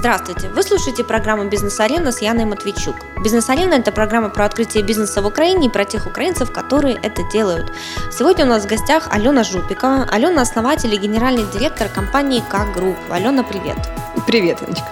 Здравствуйте! Вы слушаете программу «Бизнес-арена» с Яной Матвейчук. «Бизнес-арена» – это программа про открытие бизнеса в Украине и про тех украинцев, которые это делают. Сегодня у нас в гостях Алена Жупикова. Алена – основатель и генеральный директор компании «К Групп». Алена, привет! Привет, Яночка.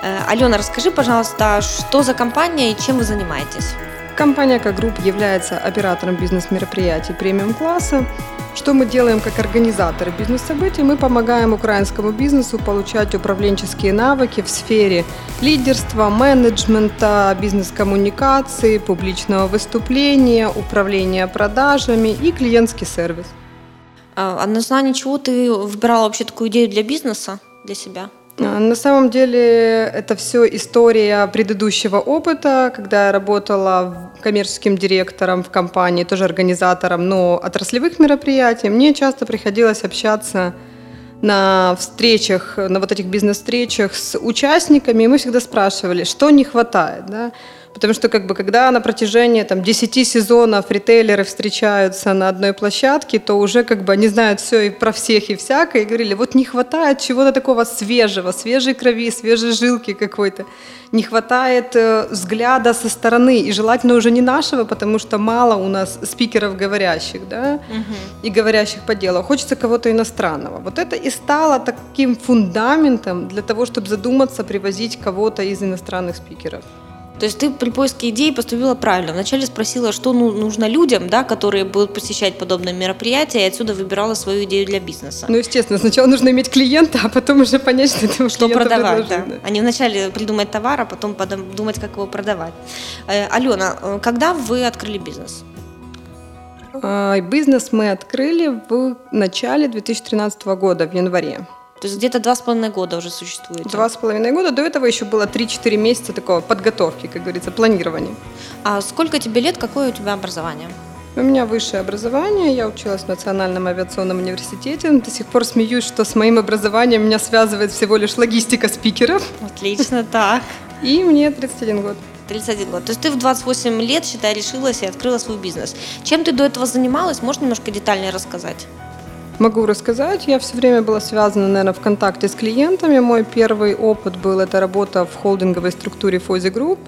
Э, Алена, расскажи, пожалуйста, что за компания и чем вы занимаетесь? Компания «К Групп» является оператором бизнес-мероприятий премиум-класса. Что мы делаем как организаторы бизнес-событий? Мы помогаем украинскому бизнесу получать управленческие навыки в сфере лидерства, менеджмента, бизнес-коммуникации, публичного выступления, управления продажами и клиентский сервис. А на основании чего ты выбирала вообще такую идею для бизнеса, для себя? А, на самом деле это все история предыдущего опыта, когда я работала коммерческим директором в компании, тоже организатором, но отраслевых мероприятий. Мне часто приходилось общаться на встречах, на вот этих бизнес-встречах с участниками, и мы всегда спрашивали, что не хватает. Да? Потому что как бы, когда на протяжении там, 10 сезонов ритейлеры встречаются на одной площадке, то уже как бы они знают все и про всех и всякое, и говорили, вот не хватает чего-то такого свежего, свежей крови, свежей жилки какой-то. Не хватает э, взгляда со стороны, и желательно уже не нашего, потому что мало у нас спикеров говорящих, да, угу. и говорящих по делу. Хочется кого-то иностранного. Вот это и стало таким фундаментом для того, чтобы задуматься, привозить кого-то из иностранных спикеров. То есть ты при поиске идеи поступила правильно. Вначале спросила, что ну, нужно людям, да, которые будут посещать подобные мероприятия, и отсюда выбирала свою идею для бизнеса. Ну, естественно, сначала нужно иметь клиента, а потом уже понять, что ты Что продавать, да. да. А не вначале придумать товар, а потом думать, как его продавать. Э, Алена, э, когда вы открыли бизнес? Бизнес мы открыли в начале 2013 года, в январе. То есть где-то два с половиной года уже существует. Два с половиной года. До этого еще было 3-4 месяца такого подготовки, как говорится, планирования. А сколько тебе лет, какое у тебя образование? У меня высшее образование, я училась в Национальном авиационном университете. До сих пор смеюсь, что с моим образованием меня связывает всего лишь логистика спикеров. Отлично, так. И мне 31 год. 31 год. То есть ты в 28 лет, считай, решилась и открыла свой бизнес. Чем ты до этого занималась? Можешь немножко детальнее рассказать? Могу рассказать. Я все время была связана, наверное, в контакте с клиентами. Мой первый опыт был это работа в холдинговой структуре Fozzy Group.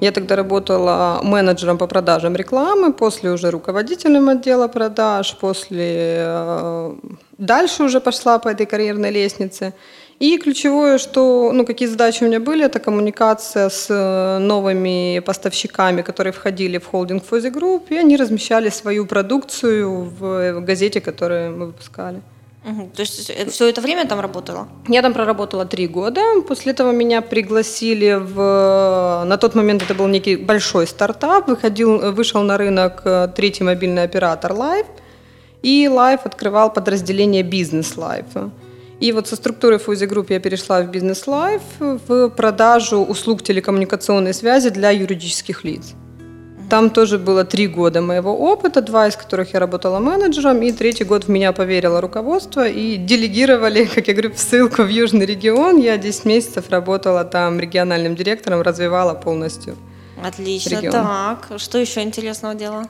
Я тогда работала менеджером по продажам рекламы, после уже руководителем отдела продаж, после э, дальше уже пошла по этой карьерной лестнице. И ключевое, что, ну, какие задачи у меня были, это коммуникация с э, новыми поставщиками, которые входили в холдинг Fozzy Group, и они размещали свою продукцию в газете, которую мы выпускали. Угу. То есть э, все это время там работала? Я там проработала три года. После этого меня пригласили в... На тот момент это был некий большой стартап. Выходил, вышел на рынок э, третий мобильный оператор Life. И Life открывал подразделение Business Life. И вот со структуры Fozzy Group я перешла в Business Life в продажу услуг телекоммуникационной связи для юридических лиц. Там тоже было три года моего опыта, два из которых я работала менеджером, и третий год в меня поверило руководство и делегировали, как я говорю, в ссылку в Южный регион. Я 10 месяцев работала там региональным директором, развивала полностью Отлично, регион. так. Что еще интересного делала?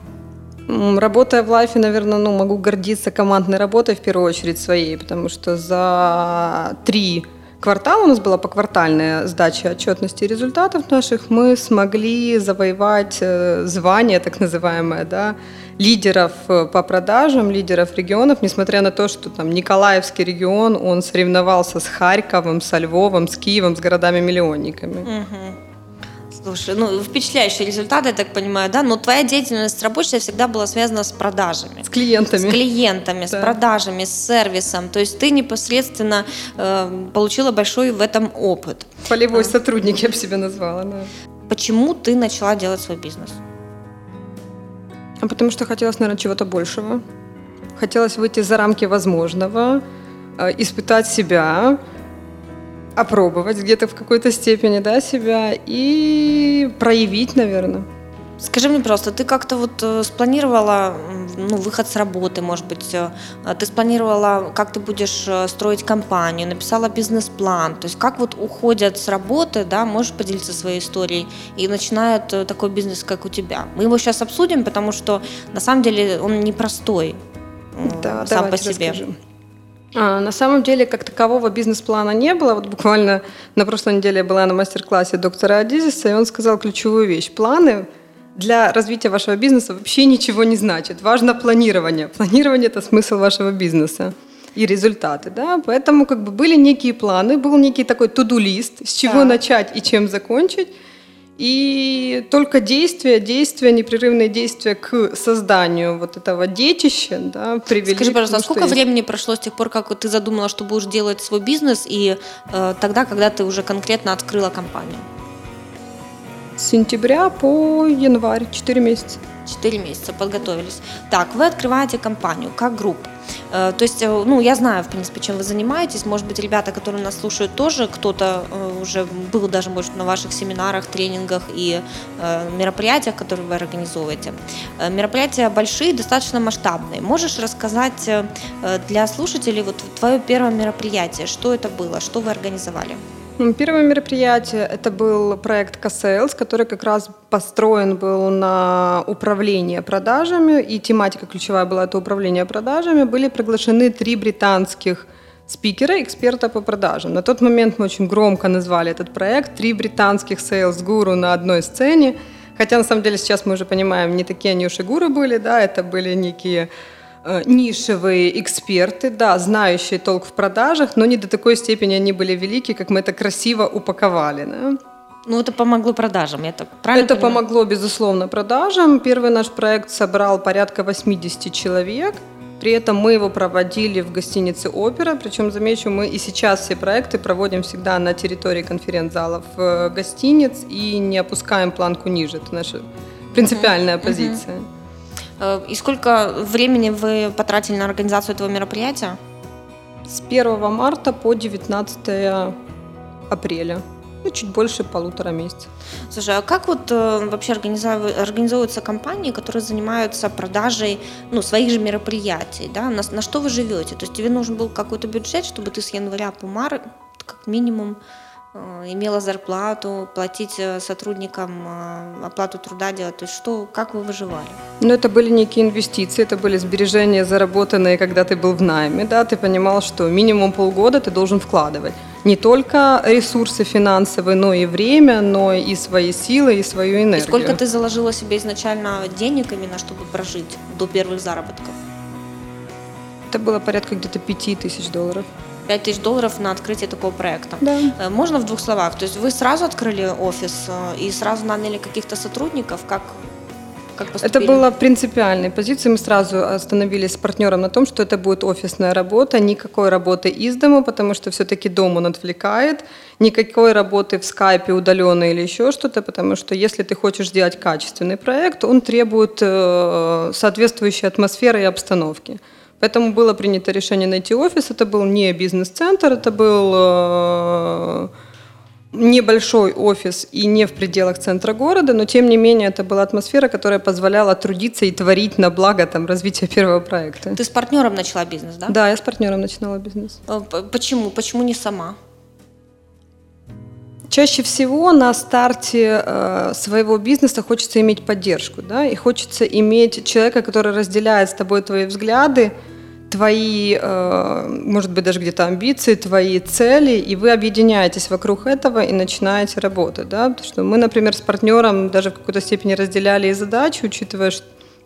Работая в лайфе, наверное, ну, могу гордиться командной работой в первую очередь своей, потому что за три квартала, у нас была поквартальная сдача отчетности и результатов наших, мы смогли завоевать э, звание, так называемое, да, лидеров э, по продажам, лидеров регионов, несмотря на то, что там Николаевский регион, он соревновался с Харьковом, со Львовом, с Киевом, с городами-миллионниками. Угу. Слушай, ну, впечатляющий результат, я так понимаю, да? Но твоя деятельность рабочая всегда была связана с продажами. С клиентами. С клиентами, да. с продажами, с сервисом. То есть ты непосредственно э, получила большой в этом опыт. Полевой а. сотрудник, я бы себя назвала, да. Почему ты начала делать свой бизнес? А потому что хотелось, наверное, чего-то большего. Хотелось выйти за рамки возможного, э, испытать себя, опробовать где-то в какой-то степени да, себя и проявить, наверное. Скажи мне, пожалуйста, ты как-то вот э, спланировала ну, выход с работы, может быть, э, ты спланировала, как ты будешь э, строить компанию, написала бизнес-план, то есть как вот уходят с работы, да, можешь поделиться своей историей и начинают такой бизнес, как у тебя. Мы его сейчас обсудим, потому что на самом деле он непростой да, сам по себе. Расскажем. А, на самом деле, как такового бизнес-плана не было. Вот буквально на прошлой неделе я была на мастер-классе доктора Адизиса, и он сказал ключевую вещь. Планы для развития вашего бизнеса вообще ничего не значит. Важно планирование. Планирование – это смысл вашего бизнеса и результаты, да, поэтому как бы были некие планы, был некий такой туду-лист, с чего да. начать и чем закончить, и только действия, действия, непрерывные действия к созданию вот этого детища, да, привели Скажи, пожалуйста, а сколько есть. времени прошло с тех пор, как ты задумала, что будешь делать свой бизнес, и э, тогда, когда ты уже конкретно открыла компанию? С сентября по январь, 4 месяца. 4 месяца подготовились. Так, вы открываете компанию как группа. Э, то есть, э, ну, я знаю, в принципе, чем вы занимаетесь. Может быть, ребята, которые нас слушают, тоже кто-то э, уже был даже, может, на ваших семинарах, тренингах и мероприятиях, которые вы организовываете. Мероприятия большие, достаточно масштабные. Можешь рассказать для слушателей вот твое первое мероприятие, что это было, что вы организовали? Первое мероприятие – это был проект Casales, который как раз построен был на управление продажами, и тематика ключевая была это управление продажами. Были приглашены три британских спикера, эксперта по продажам. На тот момент мы очень громко назвали этот проект «Три британских sales-гуру на одной сцене», хотя на самом деле сейчас мы уже понимаем, не такие они уж и гуру были, да, это были некие нишевые эксперты, да, знающие толк в продажах, но не до такой степени они были велики, как мы это красиво упаковали. Да? Ну, это помогло продажам, это правильно Это понимаю? помогло, безусловно, продажам. Первый наш проект собрал порядка 80 человек. При этом мы его проводили в гостинице «Опера». Причем, замечу, мы и сейчас все проекты проводим всегда на территории конференц-залов э, гостиниц и не опускаем планку ниже. Это наша принципиальная uh-huh. позиция. Uh-huh. Э, и сколько времени вы потратили на организацию этого мероприятия? С 1 марта по 19 апреля. Ну, чуть больше полутора месяцев. Слушай, а как вот э, вообще организовываются компании, которые занимаются продажей ну, своих же мероприятий? Да? На, на что вы живете? То есть тебе нужен был какой-то бюджет, чтобы ты с января по март как минимум имела зарплату, платить э, сотрудникам э, оплату труда делать. То есть что, как вы выживали? Ну, это были некие инвестиции, это были сбережения, заработанные, когда ты был в найме, да, ты понимал, что минимум полгода ты должен вкладывать. Не только ресурсы финансовые, но и время, но и свои силы, и свою энергию. И сколько ты заложила себе изначально денег именно, чтобы прожить до первых заработков? Это было порядка где-то 5 тысяч долларов. 5 тысяч долларов на открытие такого проекта. Да. Э, можно в двух словах? То есть вы сразу открыли офис э, и сразу наняли каких-то сотрудников? Как как это была принципиальная позиция. Мы сразу остановились с партнером на том, что это будет офисная работа, никакой работы из дома, потому что все-таки дом он отвлекает, никакой работы в скайпе удаленной или еще что-то, потому что если ты хочешь сделать качественный проект, он требует э, соответствующей атмосферы и обстановки. Поэтому было принято решение найти офис. Это был не бизнес-центр, это был э, небольшой офис и не в пределах центра города, но тем не менее это была атмосфера, которая позволяла трудиться и творить на благо там, развития первого проекта. Ты с партнером начала бизнес, да? Да, я с партнером начинала бизнес. Э, почему? Почему не сама? Чаще всего на старте э, своего бизнеса хочется иметь поддержку, да, и хочется иметь человека, который разделяет с тобой твои взгляды, твои, э, может быть, даже где-то амбиции, твои цели, и вы объединяетесь вокруг этого и начинаете работать, да, потому что мы, например, с партнером даже в какой-то степени разделяли и задачи, учитывая,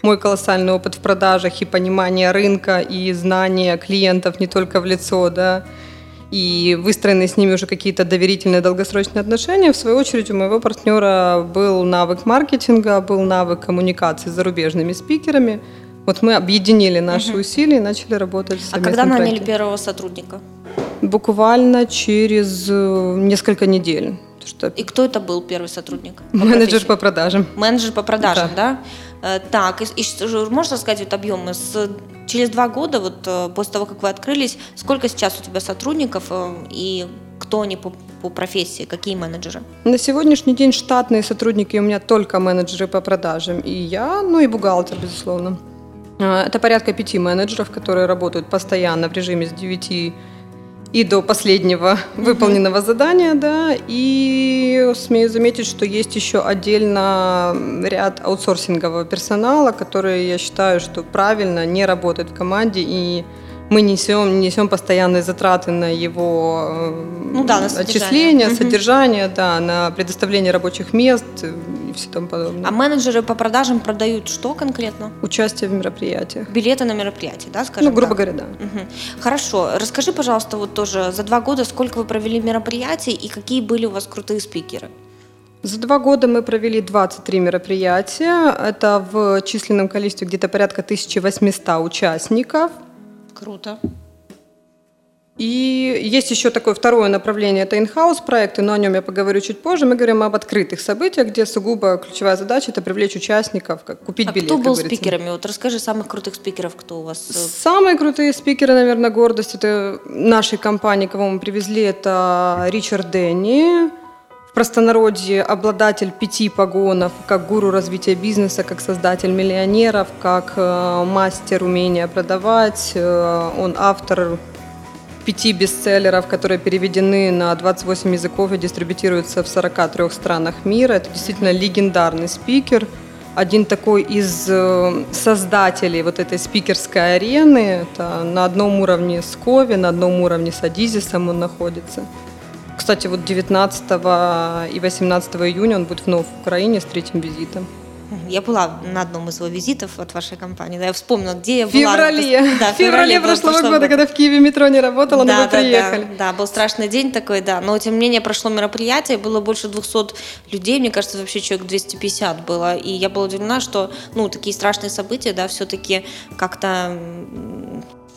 мой колоссальный опыт в продажах и понимание рынка и знание клиентов не только в лицо, да, и выстроены с ними уже какие-то доверительные долгосрочные отношения. В свою очередь у моего партнера был навык маркетинга, был навык коммуникации с зарубежными спикерами. Вот мы объединили наши угу. усилия и начали работать в А когда наняли проекте. первого сотрудника? Буквально через э, несколько недель. Что... И кто это был первый сотрудник? По Менеджер профессии? по продажам. Менеджер по продажам, да? да? Э, так, и, и можешь рассказать вот объемы? С, через два года, вот э, после того, как вы открылись, сколько сейчас у тебя сотрудников э, и кто они по, по профессии, какие менеджеры? На сегодняшний день штатные сотрудники у меня только менеджеры по продажам и я, ну и бухгалтер, безусловно. Это порядка пяти менеджеров, которые работают постоянно в режиме с 9 и до последнего выполненного задания, да, и смею заметить, что есть еще отдельно ряд аутсорсингового персонала, который я считаю, что правильно не работает в команде и мы несем, несем постоянные затраты на его э, ну, да, на отчисления, содержание, содержание да, на предоставление рабочих мест и все тому подобное. А менеджеры по продажам продают что конкретно? Участие в мероприятиях. Билеты на мероприятия, да, скажем Ну, грубо так? говоря, да. Угу. Хорошо. Расскажи, пожалуйста, вот тоже за два года сколько вы провели мероприятий и какие были у вас крутые спикеры? За два года мы провели 23 мероприятия. Это в численном количестве где-то порядка 1800 участников. Круто. И есть еще такое второе направление, это in-house проекты, но о нем я поговорю чуть позже. Мы говорим об открытых событиях, где сугубо ключевая задача – это привлечь участников, как купить а билет. кто был спикерами? Вот расскажи самых крутых спикеров, кто у вас. Э, Самые крутые спикеры, наверное, гордость это нашей компании, кого мы привезли, это Ричард Дэнни, в простонародье обладатель пяти погонов, как гуру развития бизнеса, как создатель миллионеров, как э, мастер умения продавать. Э, он автор пяти бестселлеров, которые переведены на 28 языков и дистрибутируются в 43 странах мира. Это действительно легендарный спикер. Один такой из э, создателей вот этой спикерской арены. Это на одном уровне с Кови, на одном уровне с Адизисом он находится. Кстати, вот 19 и 18 июня он будет вновь в Украине с третьим визитом. Я была на одном из его визитов от вашей компании. Да, я вспомнила, где я была. Феврале. Да, в феврале, прошлого года, когда в Киеве метро не работало, да, но мы да, приехали. Да, да, был страшный день такой, да. Но, тем не менее, прошло мероприятие, было больше 200 людей, мне кажется, вообще человек 250 было. И я была удивлена, что, ну, такие страшные события, да, все-таки как-то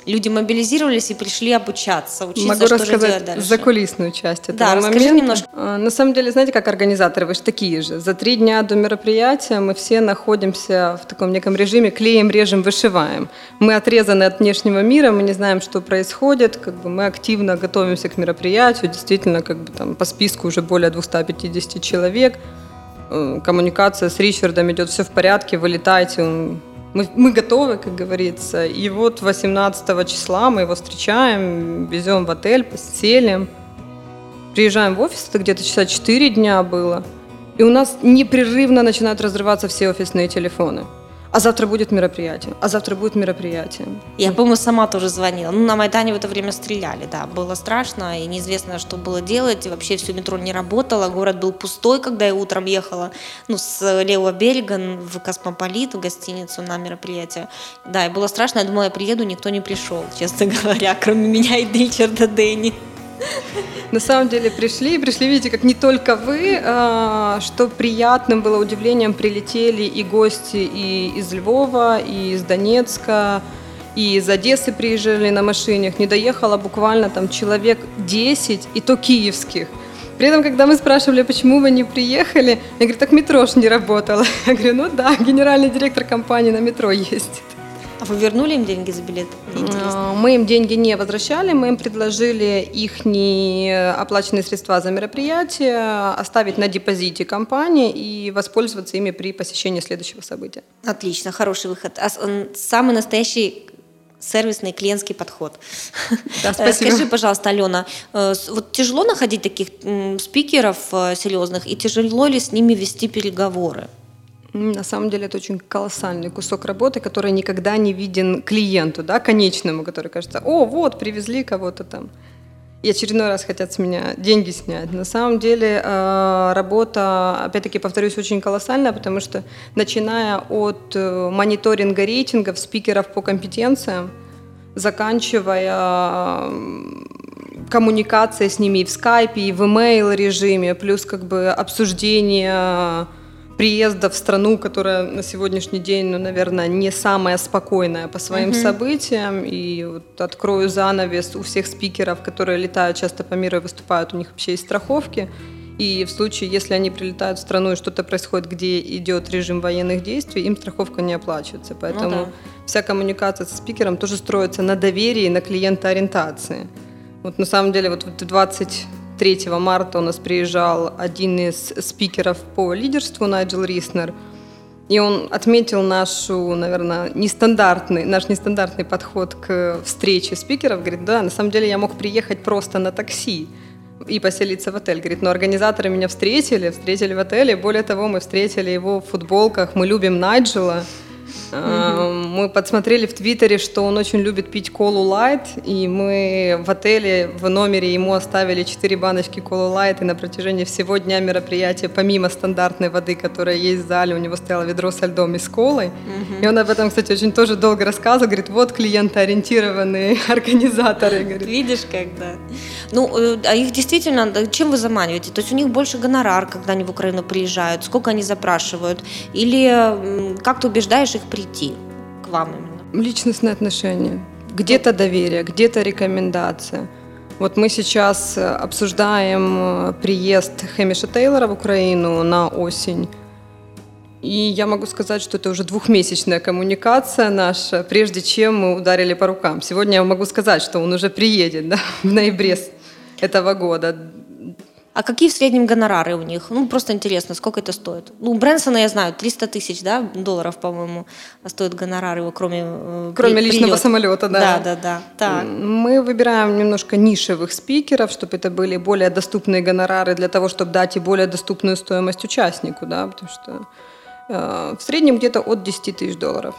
люди мобилизировались и пришли обучаться, учиться, Могу что рассказать же делать дальше. закулисную часть этого да, момента. расскажи немножко. А, на самом деле, знаете, как организаторы, вы же такие же. За три дня до мероприятия мы все находимся в таком неком режиме клеем, режем, вышиваем. Мы отрезаны от внешнего мира, мы не знаем, что происходит, как бы мы активно готовимся к мероприятию, действительно, как бы там по списку уже более 250 человек. Э, коммуникация с Ричардом идет, все в порядке, вылетайте, он мы, мы готовы, как говорится. И вот 18 числа мы его встречаем, везем в отель, поселим. Приезжаем в офис, это где-то часа 4 дня было. И у нас непрерывно начинают разрываться все офисные телефоны а завтра будет мероприятие, а завтра будет мероприятие. Я, по-моему, сама тоже звонила. Ну, на Майдане в это время стреляли, да, было страшно, и неизвестно, что было делать, вообще все метро не работало, город был пустой, когда я утром ехала, ну, с левого берега в Космополит, в гостиницу на мероприятие. Да, и было страшно, я думала, я приеду, никто не пришел, честно говоря, кроме меня и Ричарда Дэнни. На самом деле пришли, пришли, видите, как не только вы, а, что приятным было удивлением, прилетели и гости и из Львова, и из Донецка, и из Одессы приезжали на машинах. Не доехало буквально там человек 10, и то киевских. При этом, когда мы спрашивали, почему вы не приехали, я говорю, так метро ж не работало. Я говорю, ну да, генеральный директор компании на метро ездит. А вы вернули им деньги за билет? А, мы им деньги не возвращали, мы им предложили их оплаченные средства за мероприятие оставить на депозите компании и воспользоваться ими при посещении следующего события. Отлично, хороший выход. А самый настоящий сервисный клиентский подход. Да, спасибо. Скажи, пожалуйста, Алена, э, вот тяжело находить таких спикеров э, серьезных и тяжело ли с ними вести переговоры? На самом деле это очень колоссальный кусок работы, который никогда не виден клиенту, да, конечному, который кажется, о, вот, привезли кого-то там. И очередной раз хотят с меня деньги снять. На самом деле э, работа, опять-таки повторюсь, очень колоссальная, потому что начиная от э, мониторинга рейтингов спикеров по компетенциям, заканчивая коммуникацией с ними и в скайпе, и в email режиме, плюс как бы обсуждение приезда в страну, которая на сегодняшний день, ну, наверное, не самая спокойная по своим mm-hmm. событиям. И вот открою занавес у всех спикеров, которые летают часто по миру и выступают, у них вообще есть страховки. И в случае, если они прилетают в страну и что-то происходит, где идет режим военных действий, им страховка не оплачивается. Поэтому ну, да. вся коммуникация со спикером тоже строится на доверии, на клиентоориентации. Вот на самом деле вот 20 3 марта у нас приезжал один из спикеров по лидерству, Найджел Риснер, и он отметил нашу, наверное, нестандартный, наш нестандартный подход к встрече спикеров. Говорит, да, на самом деле я мог приехать просто на такси и поселиться в отель. Говорит, но организаторы меня встретили, встретили в отеле. Более того, мы встретили его в футболках. Мы любим Найджела. Мы подсмотрели в Твиттере, что он очень любит пить колу лайт, и мы в отеле в номере ему оставили 4 баночки колу лайт, и на протяжении всего дня мероприятия, помимо стандартной воды, которая есть в зале, у него стояло ведро со льдом и с колой. И он об этом, кстати, очень тоже долго рассказывал, говорит, вот клиентоориентированные организаторы. Говорит. Видишь, когда. Ну, э, а их действительно, чем вы заманиваете? То есть у них больше гонорар, когда они в Украину приезжают, сколько они запрашивают? Или как ты убеждаешь их прийти к вам именно? Личностные отношения. Где-то доверие, где-то рекомендация. Вот мы сейчас э, обсуждаем э, приезд Хэмиша Тейлора в Украину на осень. И я могу сказать, что это уже двухмесячная коммуникация наша, прежде чем мы ударили по рукам. Сегодня я могу сказать, что он уже приедет да, в ноябре этого года. А какие в среднем гонорары у них? Ну, просто интересно, сколько это стоит? Ну, у Брэнсона, я знаю, 300 тысяч да, долларов, по-моему, стоит гонорар его, кроме э, Кроме при, личного прилет. самолета, да. Да, да, да. Так. Мы выбираем немножко нишевых спикеров, чтобы это были более доступные гонорары для того, чтобы дать и более доступную стоимость участнику, да, потому что э, в среднем где-то от 10 тысяч долларов.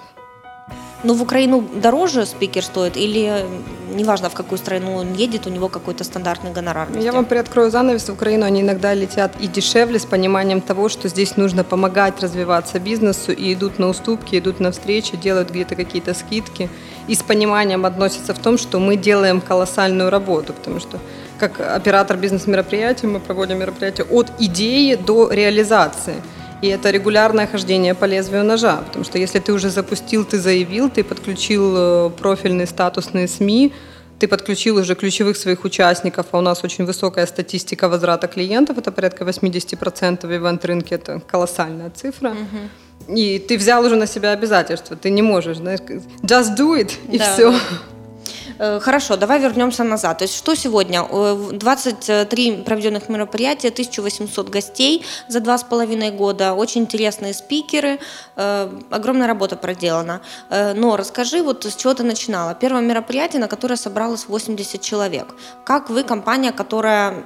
Но в Украину дороже спикер стоит или неважно, в какую страну он едет, у него какой-то стандартный гонорар? Я вам приоткрою занавес. В Украину они иногда летят и дешевле с пониманием того, что здесь нужно помогать развиваться бизнесу и идут на уступки, идут на встречи, делают где-то какие-то скидки и с пониманием относятся в том, что мы делаем колоссальную работу, потому что как оператор бизнес-мероприятий мы проводим мероприятия от идеи до реализации – и это регулярное хождение по лезвию ножа, потому что если ты уже запустил, ты заявил, ты подключил э, профильные статусные СМИ, ты подключил уже ключевых своих участников, а у нас очень высокая статистика возврата клиентов, это порядка 80% в ивент-рынке, это колоссальная цифра. Угу. И ты взял уже на себя обязательства, ты не можешь, знаешь, just do it, и да. все. Э, хорошо, давай вернемся назад. То есть что сегодня? 23 проведенных мероприятия, 1800 гостей за два с половиной года, очень интересные спикеры, э, огромная работа проделана. Э, но расскажи, вот с чего ты начинала. Первое мероприятие, на которое собралось 80 человек. Как вы, компания, которая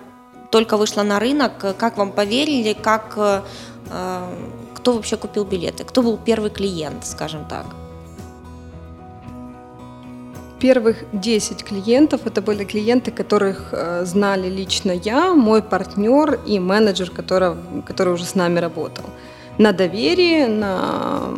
только вышла на рынок, как вам поверили, как кто вообще купил билеты, кто был первый клиент, скажем так? Первых 10 клиентов это были клиенты, которых э, знали лично я, мой партнер и менеджер, который, который уже с нами работал. На доверии, на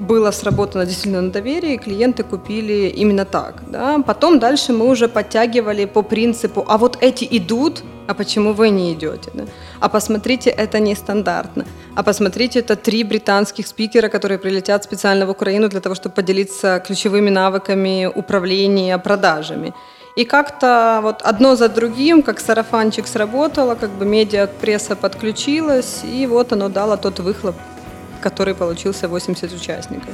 было сработано действительно на доверии, клиенты купили именно так. Да? Потом дальше мы уже подтягивали по принципу, а вот эти идут, а почему вы не идете? Да? А посмотрите, это нестандартно. А посмотрите, это три британских спикера, которые прилетят специально в Украину для того, чтобы поделиться ключевыми навыками управления продажами. И как-то вот одно за другим, как сарафанчик сработало, как бы медиа пресса подключилась, и вот оно дало тот выхлоп, который получился 80 участников.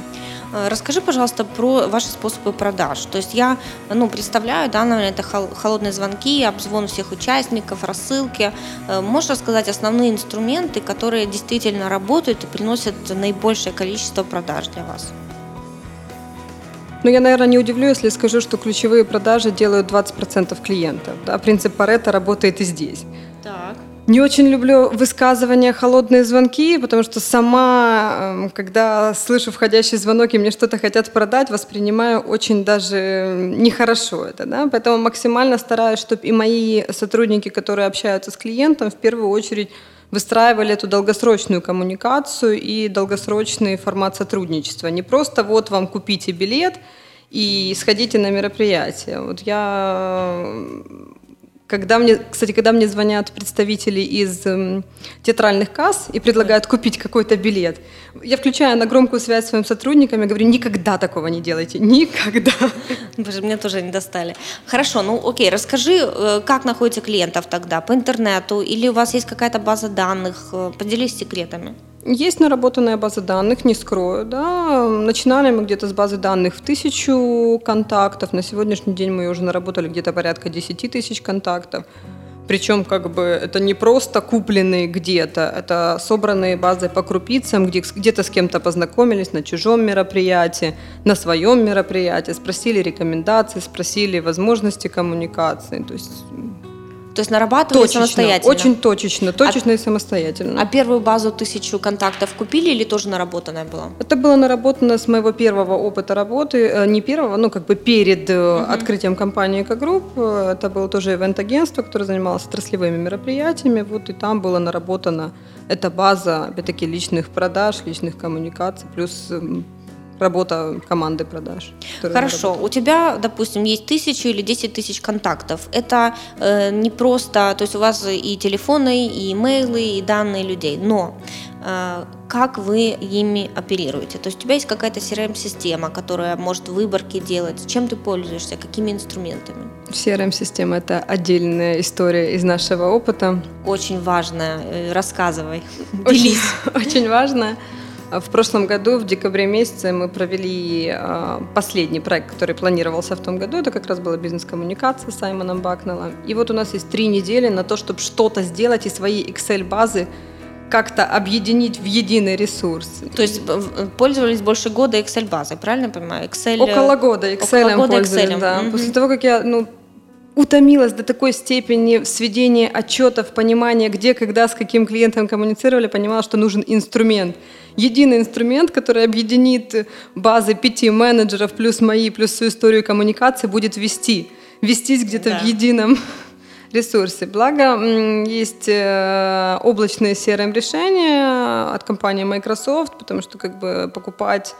Э, расскажи, пожалуйста, про ваши способы продаж. То есть я ну, представляю, да, наверное, это холодные звонки, обзвон всех участников, рассылки. Э, можешь рассказать основные инструменты, которые действительно работают и приносят наибольшее количество продаж для вас? Ну, я, наверное, не удивлю, если скажу, что ключевые продажи делают 20% клиентов. Да? Принцип Паретта работает и здесь. Так. Не очень люблю высказывания «холодные звонки», потому что сама, эм, когда слышу входящий звонок и мне что-то хотят продать, воспринимаю очень даже нехорошо это. Да? Поэтому максимально стараюсь, чтобы и мои сотрудники, которые общаются с клиентом, в первую очередь выстраивали эту долгосрочную коммуникацию и долгосрочный формат сотрудничества. Не просто вот вам купите билет и сходите на мероприятие. Вот я когда мне, кстати, когда мне звонят представители из э, театральных касс и предлагают купить какой-то билет, я включаю на громкую связь с своим сотрудником и говорю, никогда такого не делайте, никогда. Боже, меня тоже не достали. Хорошо, ну окей, расскажи, э, как находите клиентов тогда, по интернету или у вас есть какая-то база данных, э, поделись секретами. Есть наработанная база данных, не скрою. Да. Начинали мы где-то с базы данных в тысячу контактов. На сегодняшний день мы уже наработали где-то порядка 10 тысяч контактов. Причем как бы это не просто купленные где-то, это собранные базы по крупицам, где, где-то с кем-то познакомились на чужом мероприятии, на своем мероприятии, спросили рекомендации, спросили возможности коммуникации. То есть То есть нарабатывали точечно, самостоятельно? Очень точечно, точечно а, и самостоятельно. А первую базу тысячу контактов купили или тоже наработанная была? Это было наработано с моего первого опыта работы, э, не первого, ну как бы перед угу. открытием компании «Экогрупп». Это было тоже ивент-агентство, которое занималось отраслевыми мероприятиями. Вот и там было наработана эта база, опять-таки, личных продаж, личных коммуникаций, плюс работа команды продаж. Хорошо, у тебя, допустим, есть тысячу или десять тысяч контактов. Это э, не просто, то есть у вас и телефоны, и имейлы, и данные людей, но э, как вы ими оперируете? То есть у тебя есть какая-то CRM-система, которая может выборки делать. Чем ты пользуешься? Какими инструментами? CRM-система – это отдельная история из нашего опыта. Очень важная. Э, рассказывай. Очень, очень важная. В прошлом году, в декабре месяце, мы провели э, последний проект, который планировался в том году. Это как раз была бизнес-коммуникация с Саймоном Бакнеллом. И вот у нас есть три недели на то, чтобы что-то сделать и свои Excel-базы как-то объединить в единый ресурс. То есть пользовались больше года Excel-базой, правильно я понимаю? Excel... Около года Excel Около года пользовались, Excel. да. Угу. После того, как я ну, утомилась до такой степени в сведении отчетов, понимания, где, когда, с каким клиентом коммуницировали, понимала, что нужен инструмент. Единый инструмент, который объединит базы пяти менеджеров, плюс мои, плюс всю историю коммуникации, будет вести. Вестись где-то да. в едином ресурсе. Благо, есть э, облачные CRM-решения от компании Microsoft, потому что как бы покупать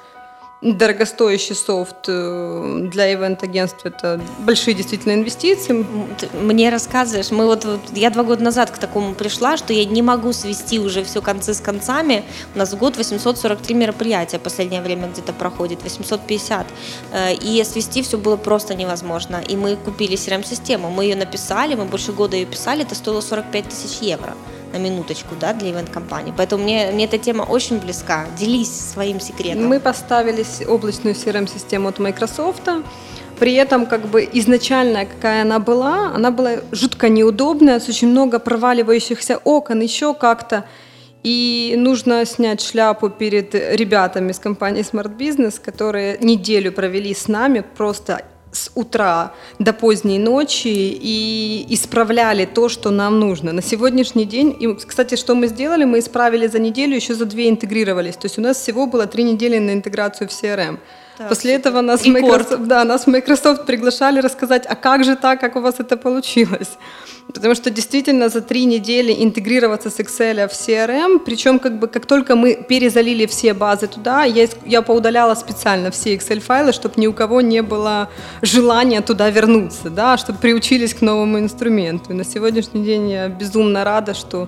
дорогостоящий софт э, для ивент-агентств это большие действительно инвестиции. Мне рассказываешь, мы вот, вот я два года назад к такому пришла, что я не могу свести уже все концы с концами. У нас в год 843 мероприятия последнее время где-то проходит, 850. Э, и свести все было просто невозможно. И мы купили CRM-систему, мы ее написали, мы больше года ее писали, это стоило 45 тысяч евро на минуточку, да, для ивент-компании. Поэтому мне, мне эта тема очень близка. Делись своим секретом. Мы поставили облачную CRM-систему от Microsoft. При этом как бы изначальная, какая она была, она была жутко неудобная, с очень много проваливающихся окон, еще как-то. И нужно снять шляпу перед ребятами из компании Smart Business, которые неделю провели с нами, просто с утра до поздней ночи и исправляли то, что нам нужно. На сегодняшний день, и, кстати, что мы сделали, мы исправили за неделю, еще за две интегрировались. То есть у нас всего было три недели на интеграцию в CRM. Так, После этого нас Microsoft, да, нас Microsoft приглашали рассказать, а как же так, как у вас это получилось. Потому что действительно за три недели интегрироваться с Excel в CRM, причем как бы как только мы перезалили все базы туда, я, я поудаляла специально все Excel-файлы, чтобы ни у кого не было желания туда вернуться, да, чтобы приучились к новому инструменту. И на сегодняшний день я безумно рада, что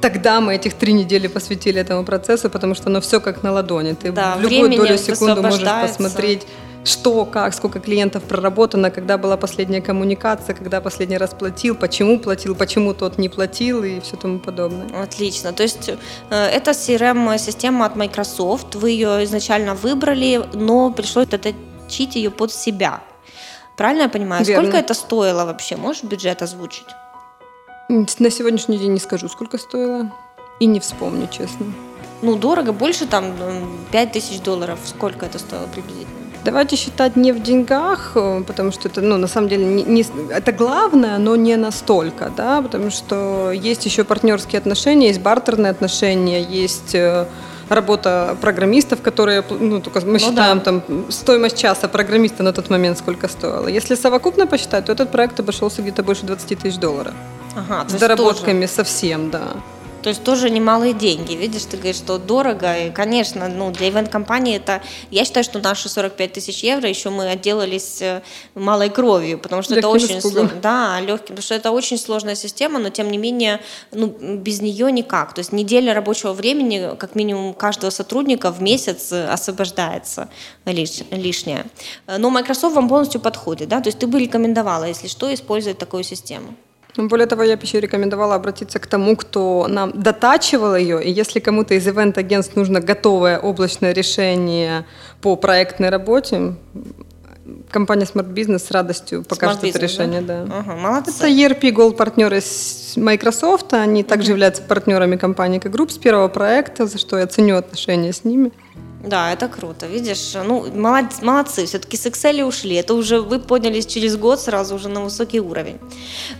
тогда мы этих три недели посвятили этому процессу, потому что оно все как на ладони. Ты да, в любую долю секунды можешь посмотреть, что, как, сколько клиентов проработано, когда была последняя коммуникация, когда последний раз платил, почему платил, почему тот не платил и все тому подобное. Отлично. То есть э, это CRM-система от Microsoft, вы ее изначально выбрали, но пришлось отточить ее под себя. Правильно я понимаю? Верно. Сколько это стоило вообще? Можешь бюджет озвучить? На сегодняшний день не скажу, сколько стоило. И не вспомню, честно. Ну, дорого, больше там 5 тысяч долларов. Сколько это стоило приблизительно? Давайте считать не в деньгах, э, потому что это, ну, на самом деле, не, не, это главное, но не настолько, да, потому что есть еще партнерские отношения, есть бартерные отношения, есть э, работа программистов, которые, ну, только мы ну, считаем да. там стоимость часа программиста на тот момент сколько стоило. Если совокупно посчитать, то этот проект обошелся где-то больше 20 тысяч долларов. Ага, с доработками тоже... совсем, да. То есть тоже немалые деньги. Видишь, ты говоришь, что дорого. И, конечно, ну, для ивент-компании это... Я считаю, что наши 45 тысяч евро еще мы отделались э, малой кровью, потому что легким это очень сложно. Да, легким, потому что это очень сложная система, но тем не менее, ну, без нее никак. То есть неделя рабочего времени, как минимум, каждого сотрудника в месяц э, освобождается лиш, лишнее. Но Microsoft вам полностью подходит, да? То есть ты бы рекомендовала, если что, использовать такую систему. Более того, я бы еще рекомендовала обратиться к тому, кто нам дотачивал ее, и если кому-то из ивент-агентств нужно готовое облачное решение по проектной работе, компания Smart Business с радостью покажет Smart это решение. Да? Да. Ага, молодцы. Это ERP Gold партнеры с Microsoft, они также являются партнерами компании групп с первого проекта, за что я ценю отношения с ними. Да, это круто. Видишь, ну, молодцы, молодцы. все-таки с Excel ушли. Это уже вы поднялись через год сразу уже на высокий уровень.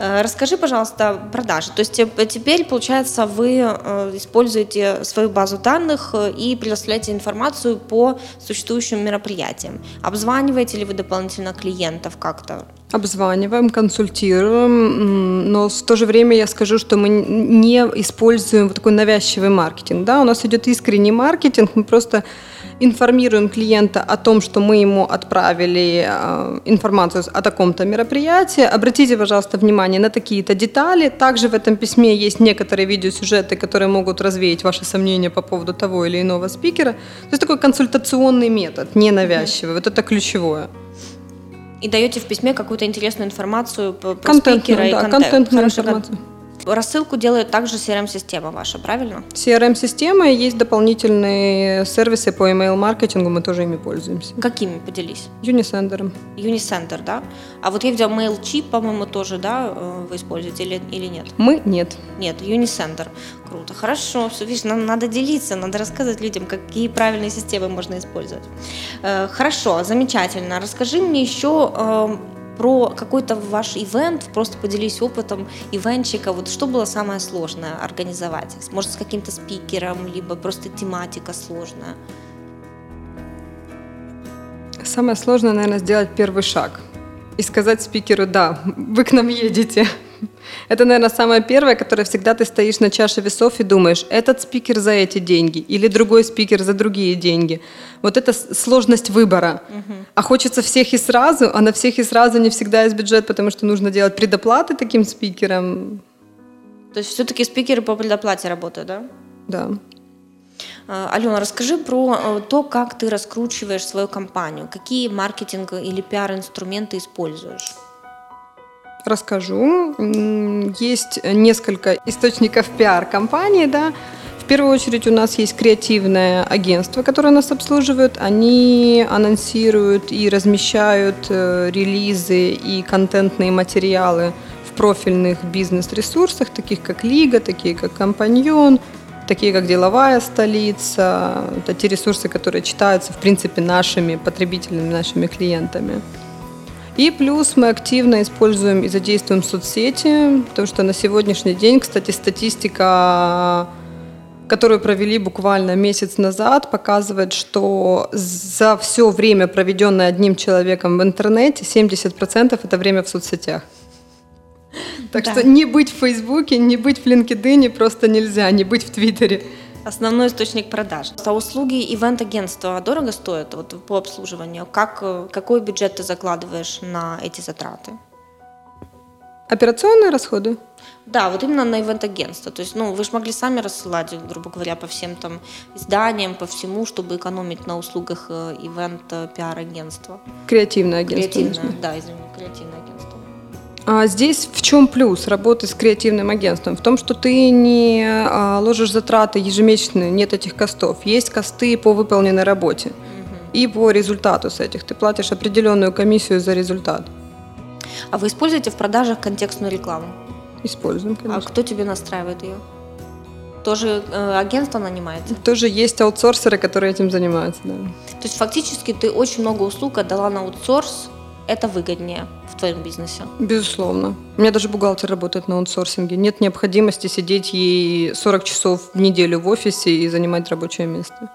Э, расскажи, пожалуйста, продажи. То есть теперь, получается, вы э, используете свою базу данных э, и предоставляете информацию по существующим мероприятиям. Обзваниваете ли вы дополнительно клиентов как-то? Обзваниваем, консультируем, но в то же время я скажу, что мы не используем вот такой навязчивый маркетинг. Да? У нас идет искренний маркетинг, мы просто информируем клиента о том, что мы ему отправили э, информацию о таком-то мероприятии. Обратите, пожалуйста, внимание на такие-то детали. Также в этом письме есть некоторые видеосюжеты, которые могут развеять ваши сомнения по поводу того или иного спикера. То есть такой консультационный метод, ненавязчивый. Вот это ключевое. И даете в письме какую-то интересную информацию про спикера и да, контент. контентную информацию. Рассылку делает также CRM-система ваша, правильно? CRM-система, есть дополнительные сервисы по email-маркетингу, мы тоже ими пользуемся. Какими, поделись? Unisender. Unisender, да? А вот я видела MailChimp, по-моему, тоже, да, э, вы используете или, или нет? Мы нет. Нет, Unisender. Круто, хорошо. Все, видишь, нам надо делиться, надо рассказывать людям, какие правильные системы можно использовать. Э, хорошо, замечательно. Расскажи мне еще эм, про какой-то ваш ивент, просто поделись опытом ивентчика, вот что было самое сложное организовать? Может, с каким-то спикером, либо просто тематика сложная? Самое сложное, наверное, сделать первый шаг и сказать спикеру «да, вы к нам едете». Это, наверное, самое первое, которое всегда ты стоишь на чаше весов и думаешь, этот спикер за эти деньги или другой спикер за другие деньги. Вот это сложность выбора. Угу. А хочется всех и сразу, а на всех и сразу не всегда есть бюджет, потому что нужно делать предоплаты таким спикерам. То есть все-таки спикеры по предоплате работают, да? Да. А, Алена, расскажи про э, то, как ты раскручиваешь свою компанию, какие маркетинг или пиар-инструменты используешь. Расскажу. Есть несколько источников пиар-компании, да. В первую очередь у нас есть креативное агентство, которое нас обслуживает. Они анонсируют и размещают э, релизы и контентные материалы в профильных бизнес-ресурсах, таких как Лига, такие как Компаньон, такие как Деловая столица. Это те ресурсы, которые читаются, в принципе, нашими потребителями, нашими клиентами. И плюс мы активно используем и задействуем соцсети, потому что на сегодняшний день, кстати, статистика которую провели буквально месяц назад, показывает, что за все время, проведенное одним человеком в интернете, 70% это время в соцсетях. Так да. что не быть в Фейсбуке, не быть в LinkedIn просто нельзя, не быть в Твиттере основной источник продаж. А услуги ивент-агентства дорого стоят вот, по обслуживанию? Как, какой бюджет ты закладываешь на эти затраты? Операционные расходы? Да, вот именно на ивент-агентство. То есть, ну, вы же могли сами рассылать, грубо говоря, по всем там изданиям, по всему, чтобы экономить на услугах э, ивент-пиар-агентства. Креативное агентство. Креативное, да, извини, креативное агентство. А здесь в чем плюс работы с креативным агентством? В том, что ты не а, ложишь затраты ежемесячные, нет этих костов. Есть косты по выполненной работе и по результату с этих. Ты платишь определенную комиссию за результат. А вы используете в продажах контекстную рекламу? Используем, а конечно. А кто тебе настраивает ее? Тоже э, агентство нанимается? Тоже есть аутсорсеры, которые этим занимаются, да. То есть фактически ты очень много услуг отдала на аутсорс, это выгоднее в твоем бизнесе? Безусловно. У меня даже бухгалтер работает на аутсорсинге. Нет необходимости сидеть ей 40 часов в неделю в офисе и занимать рабочее место.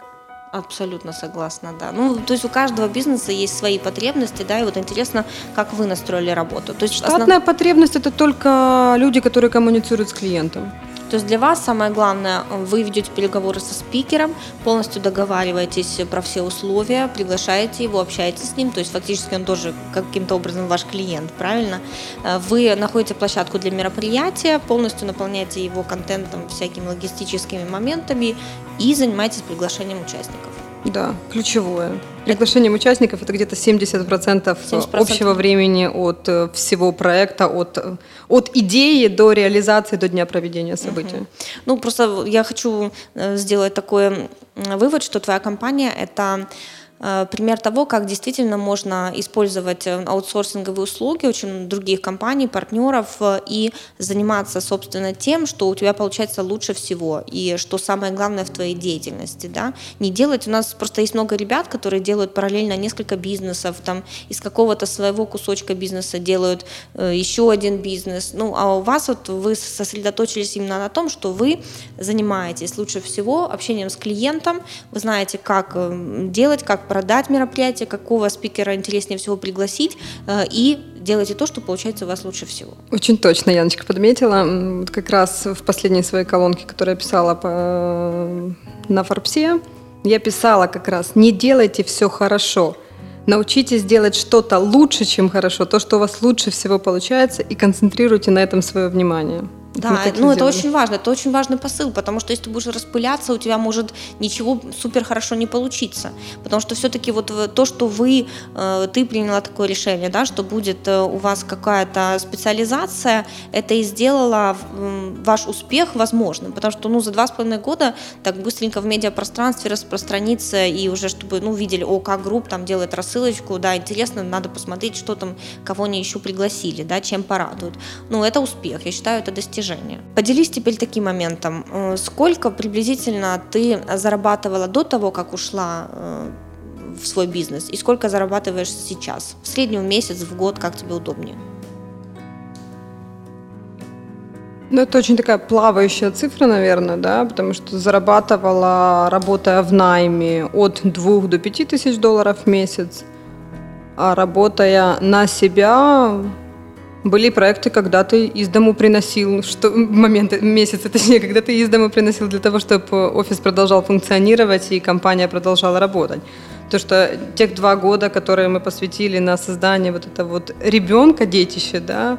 Абсолютно согласна, да. Ну, то есть у каждого бизнеса есть свои потребности, да, и вот интересно, как вы настроили работу. То есть Штатная основ... потребность – это только люди, которые коммуницируют с клиентом. То есть для вас самое главное, вы ведете переговоры со спикером, полностью договариваетесь про все условия, приглашаете его, общаетесь с ним, то есть фактически он тоже каким-то образом ваш клиент, правильно? Э, вы находите площадку для мероприятия, полностью наполняете его контентом, всякими логистическими моментами и занимаетесь приглашением участников. Да, ключевое. Приглашением участников это где-то 70%, 70%. общего времени от э, всего проекта, от, э, от идеи до реализации, до дня проведения события. Угу. Ну, просто я хочу э, сделать такой вывод, что твоя компания это Э, пример того, как действительно можно использовать э, аутсорсинговые услуги очень других компаний, партнеров э, и заниматься, собственно, тем, что у тебя получается лучше всего и что самое главное в твоей деятельности. Да? Не делать, у нас просто есть много ребят, которые делают параллельно несколько бизнесов, там из какого-то своего кусочка бизнеса делают еще один бизнес. Ну, а у вас вот вы сосредоточились именно на том, что вы занимаетесь лучше всего общением с клиентом, вы знаете, как делать, как продать мероприятие, какого спикера интереснее всего пригласить, э, и делайте то, что получается у вас лучше всего. Очень точно Яночка подметила. Как раз в последней своей колонке, которую я писала по... на Форбсе, я писала как раз «Не делайте все хорошо». Научитесь делать что-то лучше, чем хорошо, то, что у вас лучше всего получается, и концентрируйте на этом свое внимание. Да, ну это очень важно, это очень важный посыл, потому что если ты будешь распыляться, у тебя может ничего супер хорошо не получиться, потому что все-таки вот то, что вы, э, ты приняла такое решение, да, что будет э, у вас какая-то специализация, это и сделало ваш успех возможным, потому что ну за два с половиной года так быстренько в медиапространстве распространиться и уже чтобы ну видели, о, как групп там делает рассылочку, да, интересно, надо посмотреть, что там, кого они еще пригласили, да, чем порадуют. Ну это успех, я считаю, это достижение достижения. Поделись теперь таким моментом. Э, сколько приблизительно ты зарабатывала до того, как ушла э, в свой бизнес, и сколько зарабатываешь сейчас? В среднем месяц, в год, как тебе удобнее? Ну, это очень такая плавающая цифра, наверное, да, потому что зарабатывала, работая в найме, от 2 до 5 тысяч долларов в месяц, а работая на себя, были проекты, когда ты из дому приносил, что моменты, месяцы, точнее, когда ты из дому приносил для того, чтобы офис продолжал функционировать и компания продолжала работать. То, что тех два года, которые мы посвятили на создание вот этого вот ребенка, детища, да,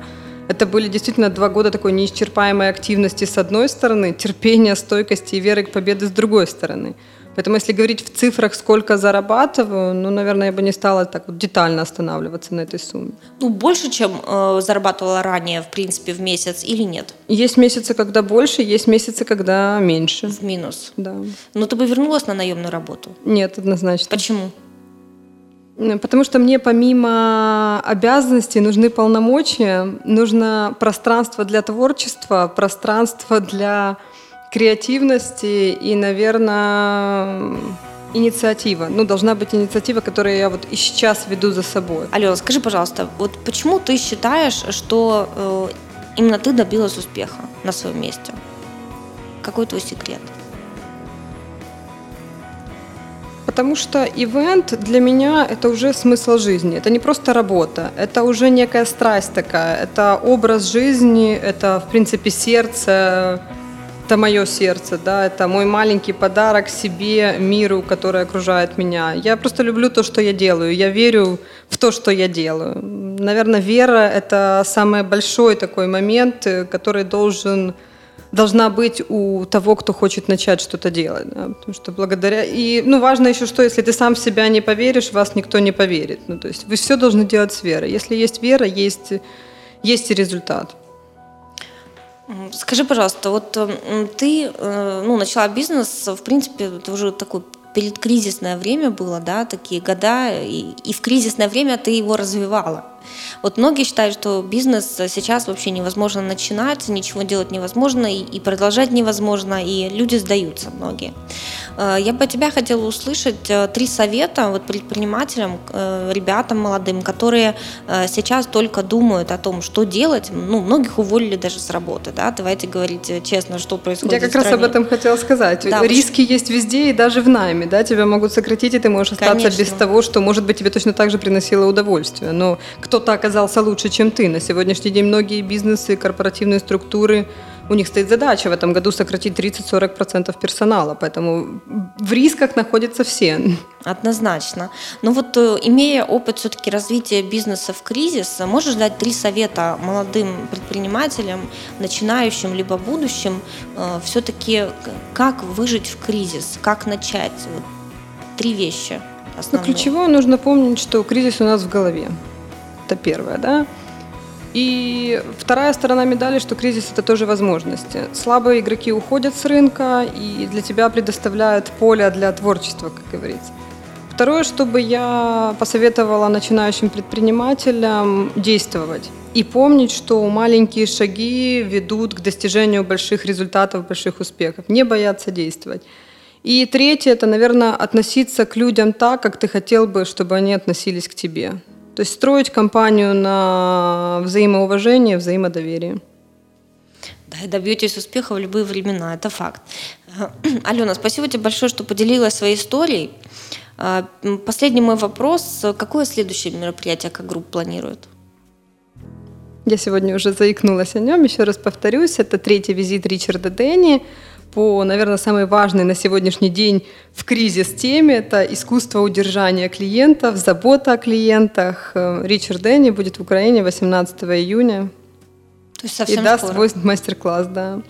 это были действительно два года такой неисчерпаемой активности с одной стороны, терпения, стойкости и веры к победе с другой стороны. Поэтому если говорить в цифрах, сколько зарабатываю, ну, наверное, я бы не стала так вот детально останавливаться на этой сумме. Ну, больше, чем э, зарабатывала ранее, в принципе, в месяц или нет? Есть месяцы, когда больше, есть месяцы, когда меньше. В минус? Да. Но ты бы вернулась на наемную работу? Нет, однозначно. Почему? Потому что мне помимо обязанностей нужны полномочия, нужно пространство для творчества, пространство для креативности и, наверное, инициатива. Ну, должна быть инициатива, которую я вот и сейчас веду за собой. Алена, скажи, пожалуйста, вот почему ты считаешь, что э, именно ты добилась успеха на своем месте? Какой твой секрет? Потому что ивент для меня это уже смысл жизни. Это не просто работа, это уже некая страсть такая, это образ жизни, это, в принципе, сердце, это мое сердце, да, это мой маленький подарок себе, миру, который окружает меня. Я просто люблю то, что я делаю. Я верю в то, что я делаю. Наверное, вера – это самый большой такой момент, который должен должна быть у того, кто хочет начать что-то делать. Да? Потому что благодаря... И ну, важно еще, что если ты сам в себя не поверишь, вас никто не поверит. Ну, то есть вы все должны делать с верой. Если есть вера, есть, есть и результат. Скажи, пожалуйста, вот ты э, ну, начала бизнес, в принципе, это уже такой передкризисное время было, да, такие года, и, и в кризисное время ты его развивала. Вот многие считают, что бизнес сейчас вообще невозможно начинать, ничего делать невозможно и, и продолжать невозможно, и люди сдаются многие. Э, я бы от тебя хотела услышать э, три совета вот предпринимателям, э, ребятам молодым, которые сейчас только думают о том, что делать. Ну, многих уволили даже с работы, да, давайте говорить честно, что происходит Я как раз об этом хотела сказать. Да, Риски очень... есть везде и даже в найме, да, тебя могут сократить, и ты можешь остаться Конечно. без того, что, может быть, тебе точно так же приносило удовольствие. Но кто-то оказался лучше, чем ты. На сегодняшний день многие бизнесы, корпоративные структуры у них стоит задача в этом году сократить 30-40% персонала, поэтому в рисках находятся все. Однозначно. Но вот э, имея опыт все-таки развития бизнеса в кризис, можешь дать три совета молодым предпринимателям, начинающим либо будущим, э, все-таки как выжить в кризис, как начать? Вот три вещи. Основные. Ну, ключевое нужно помнить, что кризис у нас в голове. Это первое, да. И вторая сторона медали, что кризис это тоже возможности. Слабые игроки уходят с рынка и для тебя предоставляют поле для творчества, как говорится. Второе, чтобы я посоветовала начинающим предпринимателям действовать и помнить, что маленькие шаги ведут к достижению больших результатов, больших успехов. Не бояться действовать. И третье, это, наверное, относиться к людям так, как ты хотел бы, чтобы они относились к тебе. То есть строить компанию на взаимоуважении, взаимодоверии. Да, и добьетесь успеха в любые времена, это факт. Алена, спасибо тебе большое, что поделилась своей историей. А, последний мой вопрос. Какое следующее мероприятие как группа планирует? Я сегодня уже заикнулась о нем. Еще раз повторюсь, это третий визит Ричарда Дэнни по, наверное, самой важной на сегодняшний день в кризис теме. Это искусство удержания клиентов, забота о клиентах. Э, Ричард Дэнни будет в Украине 18 июня. То есть совсем И даст свой мастер-класс, да.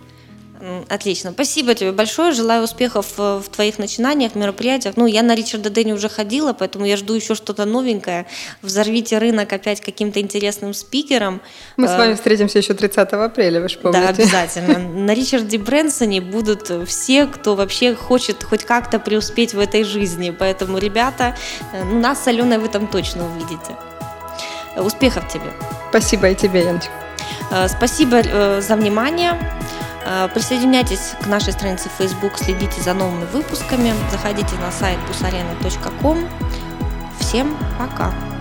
Отлично. Спасибо тебе большое. Желаю успехов в твоих начинаниях, мероприятиях. Ну, я на Ричарда Дэнни уже ходила, поэтому я жду еще что-то новенькое. Взорвите рынок опять каким-то интересным спикером. Мы с Э, вами встретимся еще 30 апреля, вы же помните. Да, обязательно. На Ричарде Брэнсоне будут все, кто вообще хочет хоть как-то преуспеть в этой жизни. Поэтому, ребята, э, ну, нас с Аленой вы там точно увидите. Успехов тебе. Спасибо и тебе, Яночка. Э, Спасибо за внимание. Э, Присоединяйтесь к нашей странице Facebook, следите за новыми выпусками, заходите на сайт busarena.com. Всем пока!